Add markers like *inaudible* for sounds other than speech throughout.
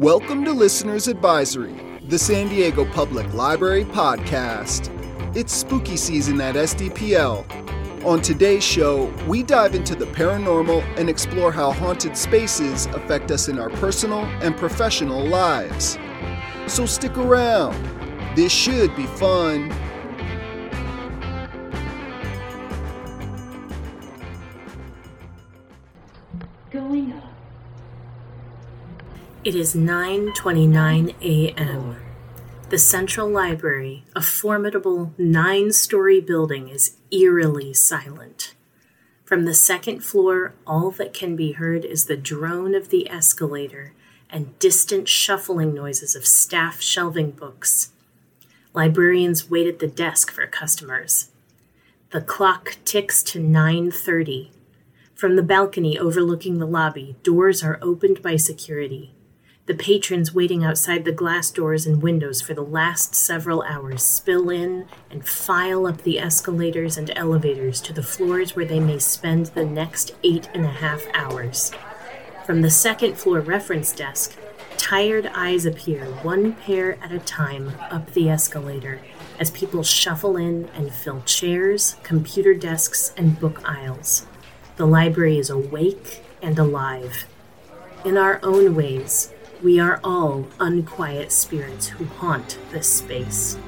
Welcome to Listener's Advisory, the San Diego Public Library podcast. It's spooky season at SDPL. On today's show, we dive into the paranormal and explore how haunted spaces affect us in our personal and professional lives. So stick around. This should be fun. It is 9:29 a.m. The Central Library, a formidable nine-story building, is eerily silent. From the second floor, all that can be heard is the drone of the escalator and distant shuffling noises of staff shelving books. Librarians wait at the desk for customers. The clock ticks to 9:30. From the balcony overlooking the lobby, doors are opened by security. The patrons waiting outside the glass doors and windows for the last several hours spill in and file up the escalators and elevators to the floors where they may spend the next eight and a half hours. From the second floor reference desk, tired eyes appear, one pair at a time, up the escalator as people shuffle in and fill chairs, computer desks, and book aisles. The library is awake and alive. In our own ways, we are all unquiet spirits who haunt this space.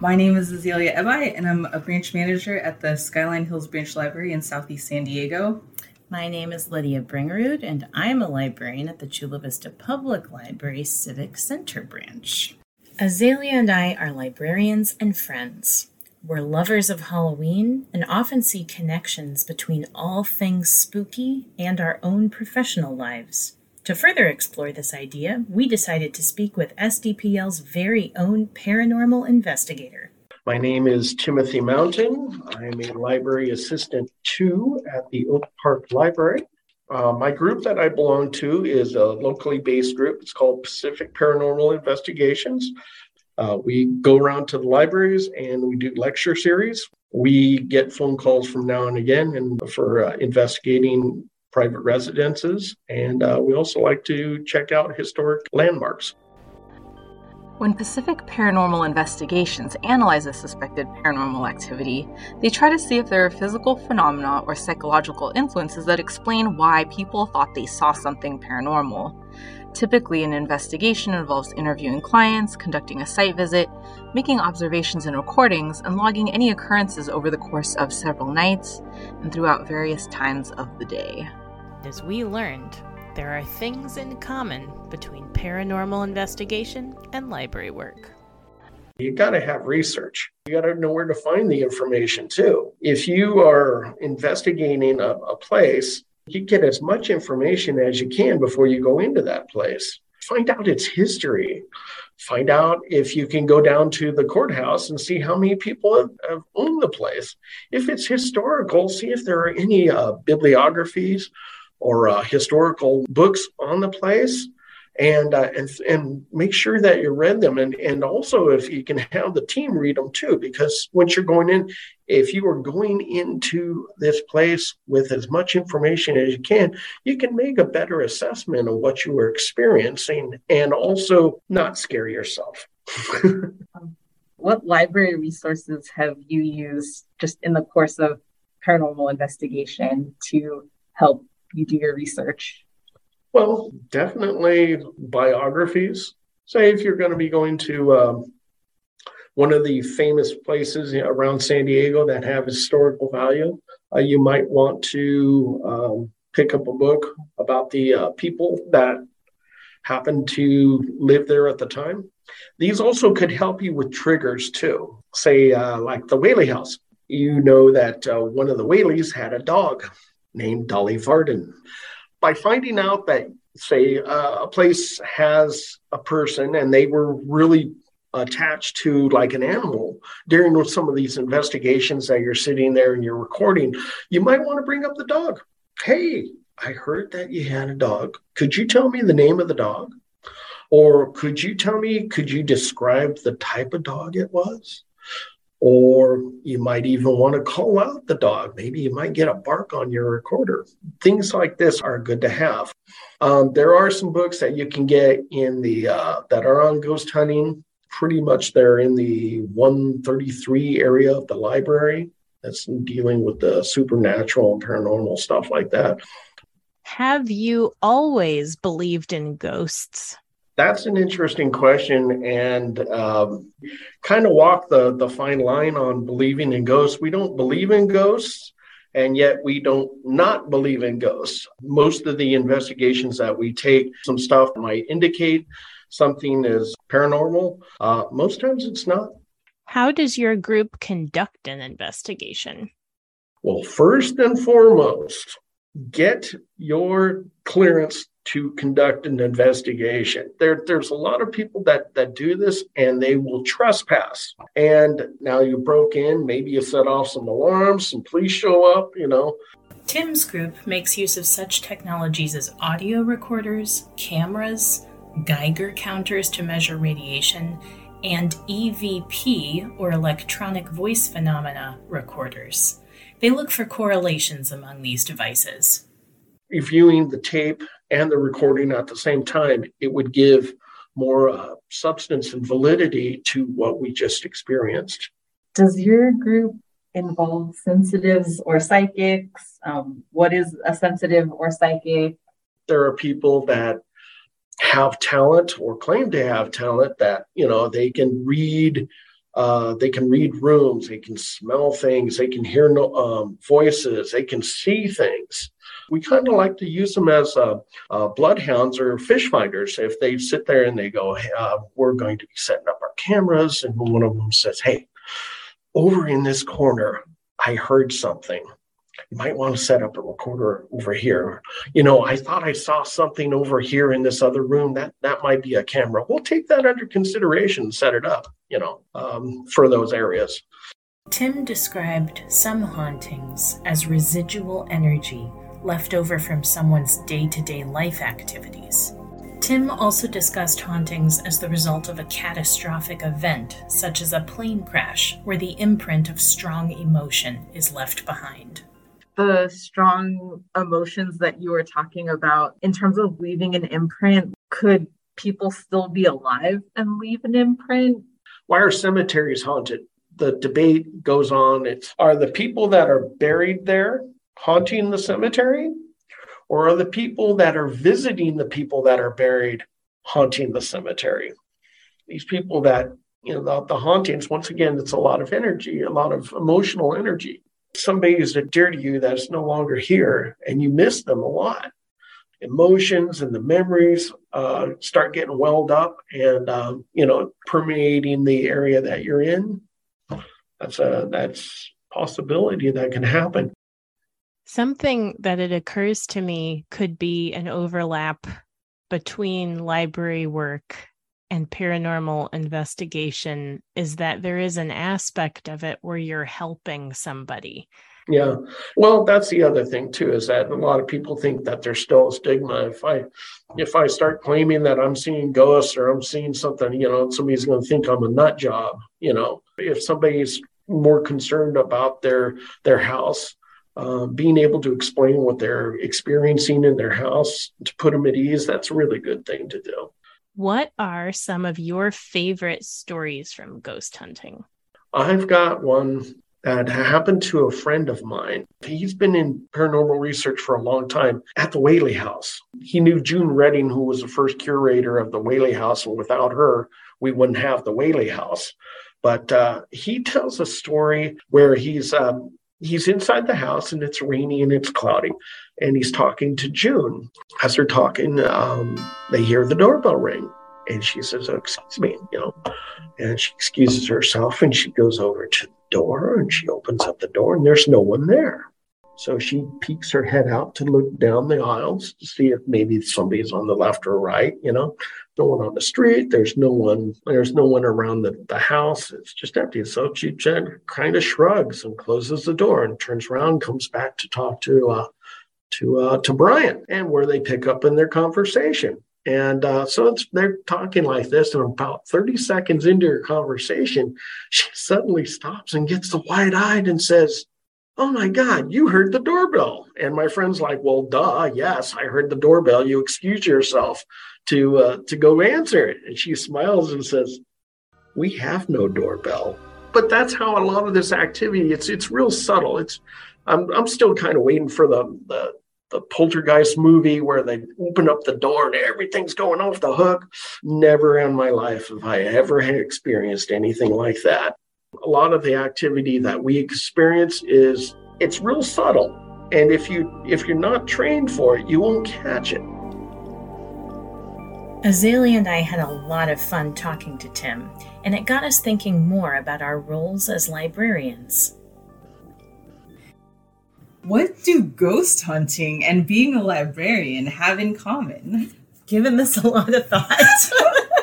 My name is Azalea Ebi, and I'm a branch manager at the Skyline Hills Branch Library in Southeast San Diego. My name is Lydia Bringerud, and I'm a librarian at the Chula Vista Public Library Civic Center branch. Azalea and I are librarians and friends. We're lovers of Halloween and often see connections between all things spooky and our own professional lives. To further explore this idea, we decided to speak with SDPL's very own paranormal investigator. My name is Timothy Mountain. I'm a library assistant two at the Oak Park Library. Uh, my group that I belong to is a locally based group. It's called Pacific Paranormal Investigations. Uh, we go around to the libraries and we do lecture series. We get phone calls from now and again and for uh, investigating private residences. And uh, we also like to check out historic landmarks. When Pacific Paranormal Investigations analyze a suspected paranormal activity, they try to see if there are physical phenomena or psychological influences that explain why people thought they saw something paranormal. Typically, an investigation involves interviewing clients, conducting a site visit, making observations and recordings, and logging any occurrences over the course of several nights and throughout various times of the day. As we learned, there are things in common between paranormal investigation and library work. You got to have research. You got to know where to find the information too. If you are investigating a, a place, you get as much information as you can before you go into that place. Find out its history. Find out if you can go down to the courthouse and see how many people have, have owned the place. If it's historical, see if there are any uh, bibliographies or uh, historical books on the place. And uh, and and make sure that you read them. And and also if you can have the team read them too because once you're going in if you are going into this place with as much information as you can you can make a better assessment of what you are experiencing and also not scare yourself. *laughs* What library resources have you used just in the course of paranormal investigation to help you do your research? Well, definitely biographies. Say if you're going to be going to um, one of the famous places around San Diego that have historical value, uh, you might want to um, pick up a book about the uh, people that happened to live there at the time. These also could help you with triggers too. Say, uh, like the Whaley House. You know that uh, one of the Whaleys had a dog named Dolly Varden by finding out that, say, uh, a place has a person and they were really attached to like an animal during some of these investigations that you're sitting there and you're recording, you might want to bring up the dog. Hey, I heard that you had a dog. Could you tell me the name of the dog? Or could you tell me, could you describe the type of dog it was? Or you might even want to call out the dog. Maybe you might get a bark on your recorder. Things like this are good to have. Um, there are some books that you can get in the uh, that are on ghost hunting. Pretty much, they're in the 133 area of the library. That's dealing with the supernatural and paranormal stuff like that. Have you always believed in ghosts? That's an interesting question, and um, kind of walk the the fine line on believing in ghosts. We don't believe in ghosts, and yet we don't not believe in ghosts. Most of the investigations that we take, some stuff might indicate something is paranormal. Uh, most times, it's not. How does your group conduct an investigation? Well, first and foremost, get your clearance to conduct an investigation. There, there's a lot of people that that do this and they will trespass. And now you broke in, maybe you set off some alarms, some police show up, you know. Tim's group makes use of such technologies as audio recorders, cameras, Geiger counters to measure radiation, and EVP or electronic voice phenomena recorders. They look for correlations among these devices. Reviewing the tape and the recording at the same time, it would give more uh, substance and validity to what we just experienced. Does your group involve sensitives or psychics? Um, what is a sensitive or psychic? There are people that have talent or claim to have talent that you know they can read uh, they can read rooms they can smell things they can hear no, um, voices they can see things we kind of like to use them as uh, uh, bloodhounds or fish finders. If they sit there and they go, hey, uh, we're going to be setting up our cameras, and one of them says, hey, over in this corner, I heard something. You might want to set up a recorder over here. You know, I thought I saw something over here in this other room. That that might be a camera. We'll take that under consideration and set it up. You know, um, for those areas. Tim described some hauntings as residual energy left over from someone's day to day life activities. Tim also discussed hauntings as the result of a catastrophic event, such as a plane crash, where the imprint of strong emotion is left behind. The strong emotions that you were talking about, in terms of leaving an imprint, could people still be alive and leave an imprint? Why are cemeteries haunted? The debate goes on. It's are the people that are buried there haunting the cemetery? Or are the people that are visiting the people that are buried haunting the cemetery? These people that, you know, the, the hauntings, once again, it's a lot of energy, a lot of emotional energy. Somebody is dear to you that's no longer here and you miss them a lot. Emotions and the memories uh, start getting welled up and, um, you know, permeating the area that you're in. That's a that's possibility that can happen. Something that it occurs to me could be an overlap between library work and paranormal investigation is that there is an aspect of it where you're helping somebody. Yeah. Well, that's the other thing too is that a lot of people think that there's still a stigma. If I if I start claiming that I'm seeing ghosts or I'm seeing something, you know, somebody's going to think I'm a nut job, you know. If somebody's more concerned about their their house uh, being able to explain what they're experiencing in their house to put them at ease, that's a really good thing to do. What are some of your favorite stories from ghost hunting? I've got one that happened to a friend of mine. He's been in paranormal research for a long time at the Whaley House. He knew June Reading, who was the first curator of the Whaley House, and without her, we wouldn't have the Whaley House. But uh, he tells a story where he's um, he's inside the house and it's rainy and it's cloudy. And he's talking to june. As they're talking um, they hear the doorbell ring. And she says oh, excuse me you know. And she excuses herself and she goes over to the door and she opens up the door and there's no one there. So she peeks her head out to look down the aisles to see if maybe somebody's on the left or right you know no one on the street. There's no one. There's no one around the, the house. It's just empty. So she kind of shrugs and closes the door and turns around, comes back to talk to uh, to uh, to Brian, and where they pick up in their conversation. And uh, so they're talking like this, and about 30 seconds into her conversation, she suddenly stops and gets the wide eyed and says, Oh my God, you heard the doorbell. And my friend's like, Well, duh, yes, I heard the doorbell. You excuse yourself to uh, to go answer it. And she smiles and says, We have no doorbell. But that's how a lot of this activity, it's it's real subtle. It's I'm I'm still kind of waiting for the the the poltergeist movie where they open up the door and everything's going off the hook. Never in my life have I ever experienced anything like that. A lot of the activity that we experience is it's real subtle. And if you if you're not trained for it, you won't catch it. Azalea and I had a lot of fun talking to Tim, and it got us thinking more about our roles as librarians. What do ghost hunting and being a librarian have in common? Given this a lot of thought.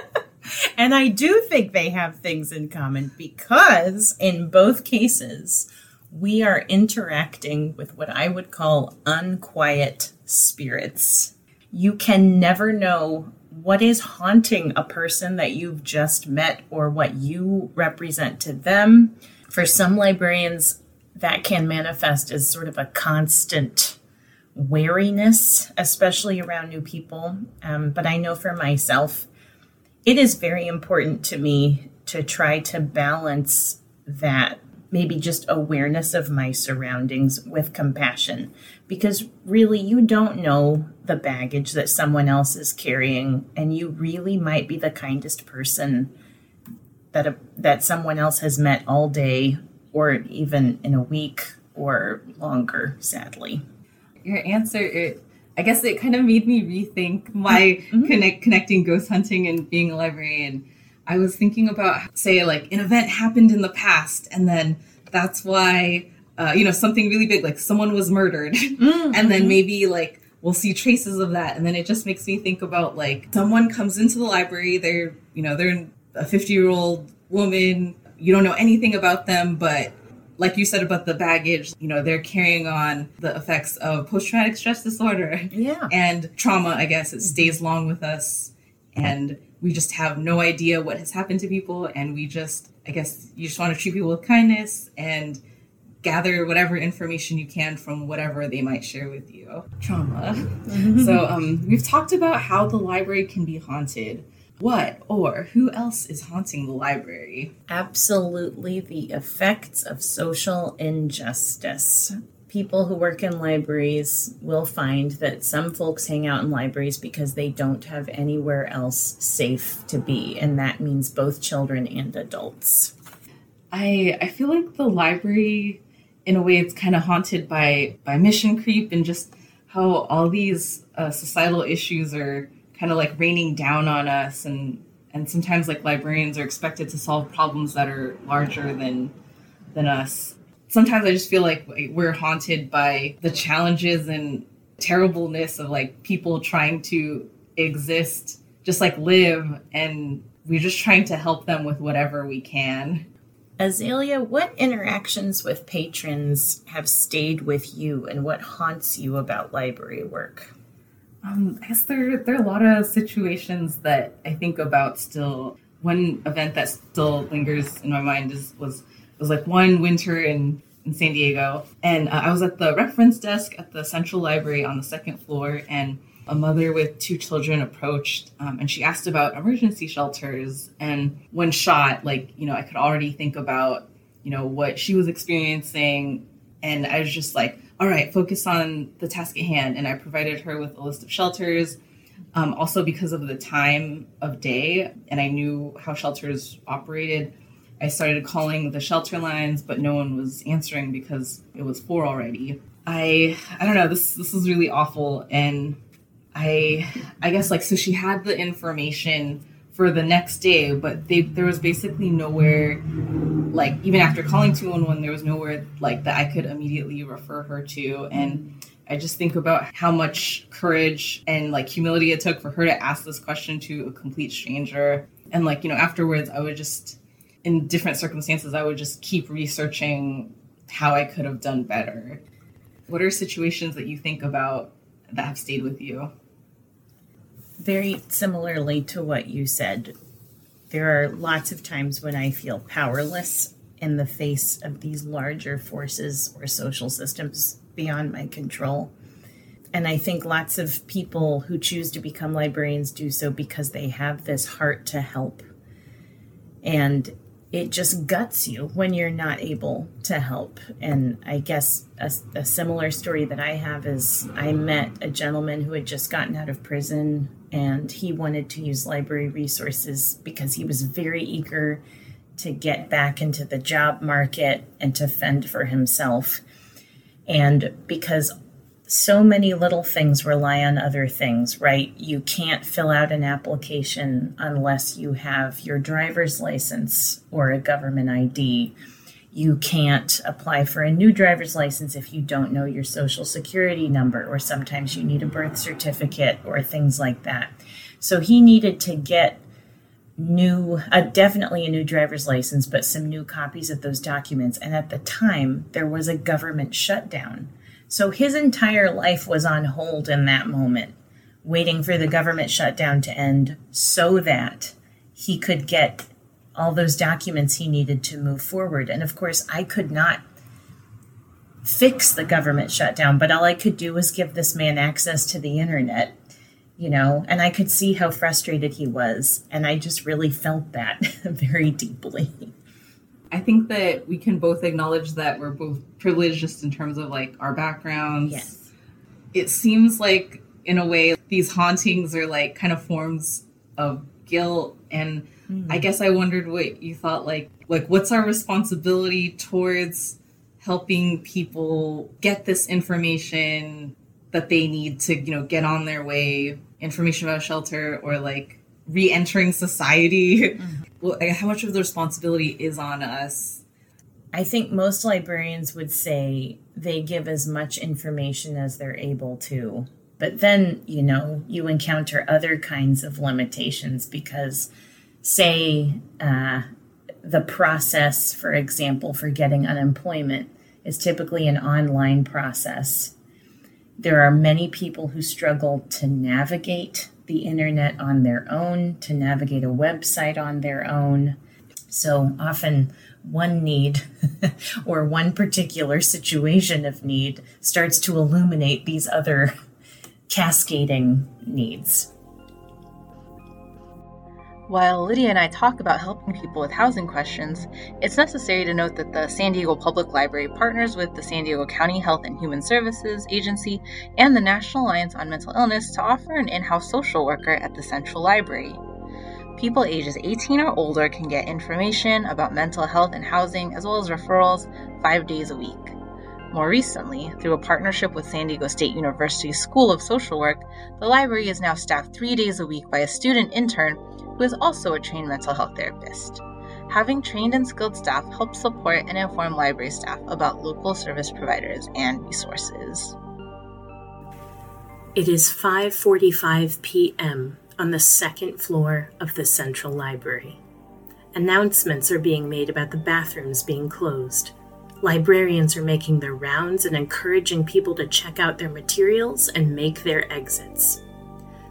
*laughs* and I do think they have things in common because in both cases, we are interacting with what I would call unquiet spirits. You can never know what is haunting a person that you've just met or what you represent to them. For some librarians, that can manifest as sort of a constant wariness, especially around new people. Um, but I know for myself, it is very important to me to try to balance that maybe just awareness of my surroundings with compassion because really you don't know the baggage that someone else is carrying and you really might be the kindest person that a, that someone else has met all day or even in a week or longer, sadly. Your answer, it, I guess it kind of made me rethink my mm-hmm. connect, connecting ghost hunting and being a librarian. I was thinking about, say, like an event happened in the past, and then that's why, uh, you know, something really big, like someone was murdered, mm-hmm. *laughs* and then maybe like we'll see traces of that, and then it just makes me think about like someone comes into the library, they're, you know, they're a 50 year old woman you don't know anything about them, but like you said about the baggage, you know, they're carrying on the effects of post traumatic stress disorder. Yeah. And trauma, I guess, it stays long with us. And we just have no idea what has happened to people. And we just, I guess, you just want to treat people with kindness and gather whatever information you can from whatever they might share with you. Trauma. Mm-hmm. So, um, we've talked about how the library can be haunted what or who else is haunting the library? Absolutely the effects of social injustice. People who work in libraries will find that some folks hang out in libraries because they don't have anywhere else safe to be, and that means both children and adults. I I feel like the library in a way it's kind of haunted by by mission creep and just how all these uh, societal issues are kind of like raining down on us and and sometimes like librarians are expected to solve problems that are larger than than us sometimes i just feel like we're haunted by the challenges and terribleness of like people trying to exist just like live and we're just trying to help them with whatever we can Azalea, what interactions with patrons have stayed with you and what haunts you about library work? Um, I guess there there are a lot of situations that I think about still. One event that still lingers in my mind is was was like one winter in in San Diego, and uh, I was at the reference desk at the Central Library on the second floor, and a mother with two children approached um, and she asked about emergency shelters and when shot like you know i could already think about you know what she was experiencing and i was just like all right, focus on the task at hand. And I provided her with a list of shelters. Um, also, because of the time of day, and I knew how shelters operated, I started calling the shelter lines, but no one was answering because it was four already. I I don't know. This this was really awful, and I I guess like so she had the information for the next day, but they, there was basically nowhere, like even after calling 211, there was nowhere like that I could immediately refer her to. And I just think about how much courage and like humility it took for her to ask this question to a complete stranger. And like, you know, afterwards, I would just, in different circumstances, I would just keep researching how I could have done better. What are situations that you think about that have stayed with you? Very similarly to what you said, there are lots of times when I feel powerless in the face of these larger forces or social systems beyond my control. And I think lots of people who choose to become librarians do so because they have this heart to help. And it just guts you when you're not able to help. And I guess a, a, similar story that I have is I met a gentleman who had just gotten out of prison and he wanted to use library resources because he was very eager to get back into the job market and to fend for himself. And because so many little things rely on other things, right? You can't fill out an application unless you have your driver's license or a government ID. You can't apply for a new driver's license if you don't know your social security number, or sometimes you need a birth certificate or things like that. So he needed to get new, uh, definitely a new driver's license, but some new copies of those documents. And at the time, there was a government shutdown. So his entire life was on hold in that moment, waiting for the government shutdown to end so that he could get all those documents he needed to move forward. And of course, I could not fix the government shutdown, but all I could do was give this man access to the internet, you know, and I could see how frustrated he was. And I just really felt that *laughs* very deeply. I think that we can both acknowledge that we're both privileged just in terms of like our backgrounds. Yes. It seems like in a way these hauntings are like kind of forms of guilt and mm. I guess I wondered what you thought like like what's our responsibility towards helping people get this information that they need to, you know, get on their way, information about shelter or like re-entering society mm-hmm. *laughs* well, how much of the responsibility is on us? I think most librarians would say they give as much information as they're able to. But then you know you encounter other kinds of limitations because say uh, the process for example for getting unemployment is typically an online process. There are many people who struggle to navigate the internet on their own, to navigate a website on their own. So often, one need *laughs* or one particular situation of need starts to illuminate these other *laughs* cascading needs. While Lydia and I talk about helping people with housing questions, it's necessary to note that the San Diego Public Library partners with the San Diego County Health and Human Services Agency and the National Alliance on Mental Illness to offer an in house social worker at the Central Library. People ages 18 or older can get information about mental health and housing, as well as referrals, five days a week. More recently, through a partnership with San Diego State University School of Social Work, the library is now staffed three days a week by a student intern who is also a trained mental health therapist. Having trained and skilled staff helps support and inform library staff about local service providers and resources. It is 5:45 p.m. on the second floor of the Central Library. Announcements are being made about the bathrooms being closed. Librarians are making their rounds and encouraging people to check out their materials and make their exits.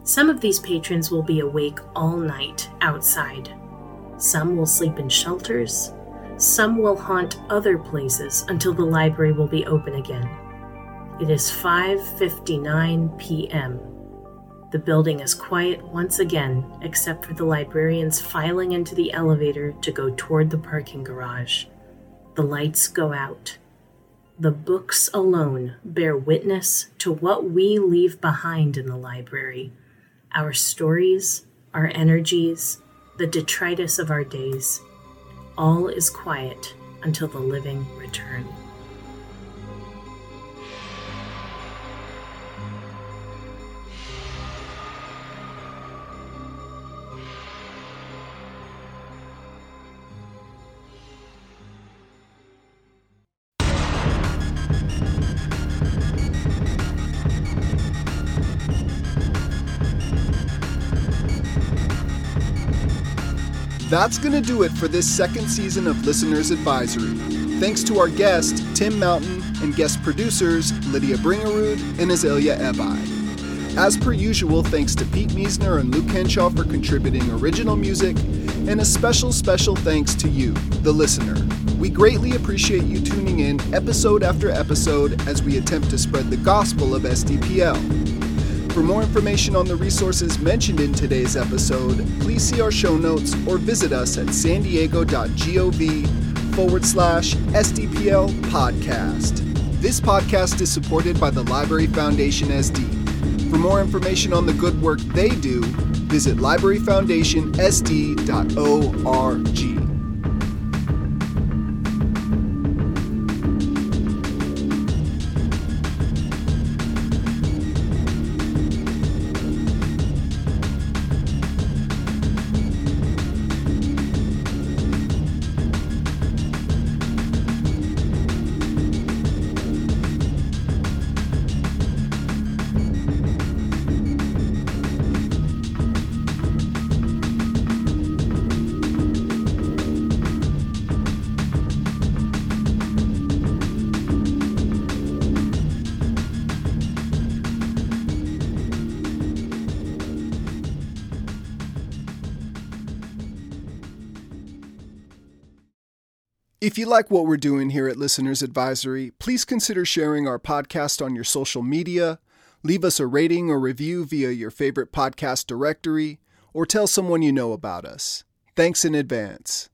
Some of these patrons will be awake all night outside. Some will sleep in shelters. Some will haunt other places until the library will be open again. It is 5:59 p.m. The building is quiet once again except for the librarians filing into the elevator to go toward the parking garage. The lights go out. The books alone bear witness to what we leave behind in the library our stories, our energies, the detritus of our days. All is quiet until the living return. That's going to do it for this second season of Listener's Advisory. Thanks to our guest, Tim Mountain, and guest producers, Lydia Bringerud and Azalea Ebi. As per usual, thanks to Pete Meisner and Luke Henshaw for contributing original music, and a special, special thanks to you, the listener. We greatly appreciate you tuning in episode after episode as we attempt to spread the gospel of SDPL. For more information on the resources mentioned in today's episode, please see our show notes or visit us at san diego.gov forward slash SDPL podcast. This podcast is supported by the Library Foundation SD. For more information on the good work they do, visit libraryfoundationsd.org. If you like what we're doing here at Listeners Advisory, please consider sharing our podcast on your social media, leave us a rating or review via your favorite podcast directory, or tell someone you know about us. Thanks in advance.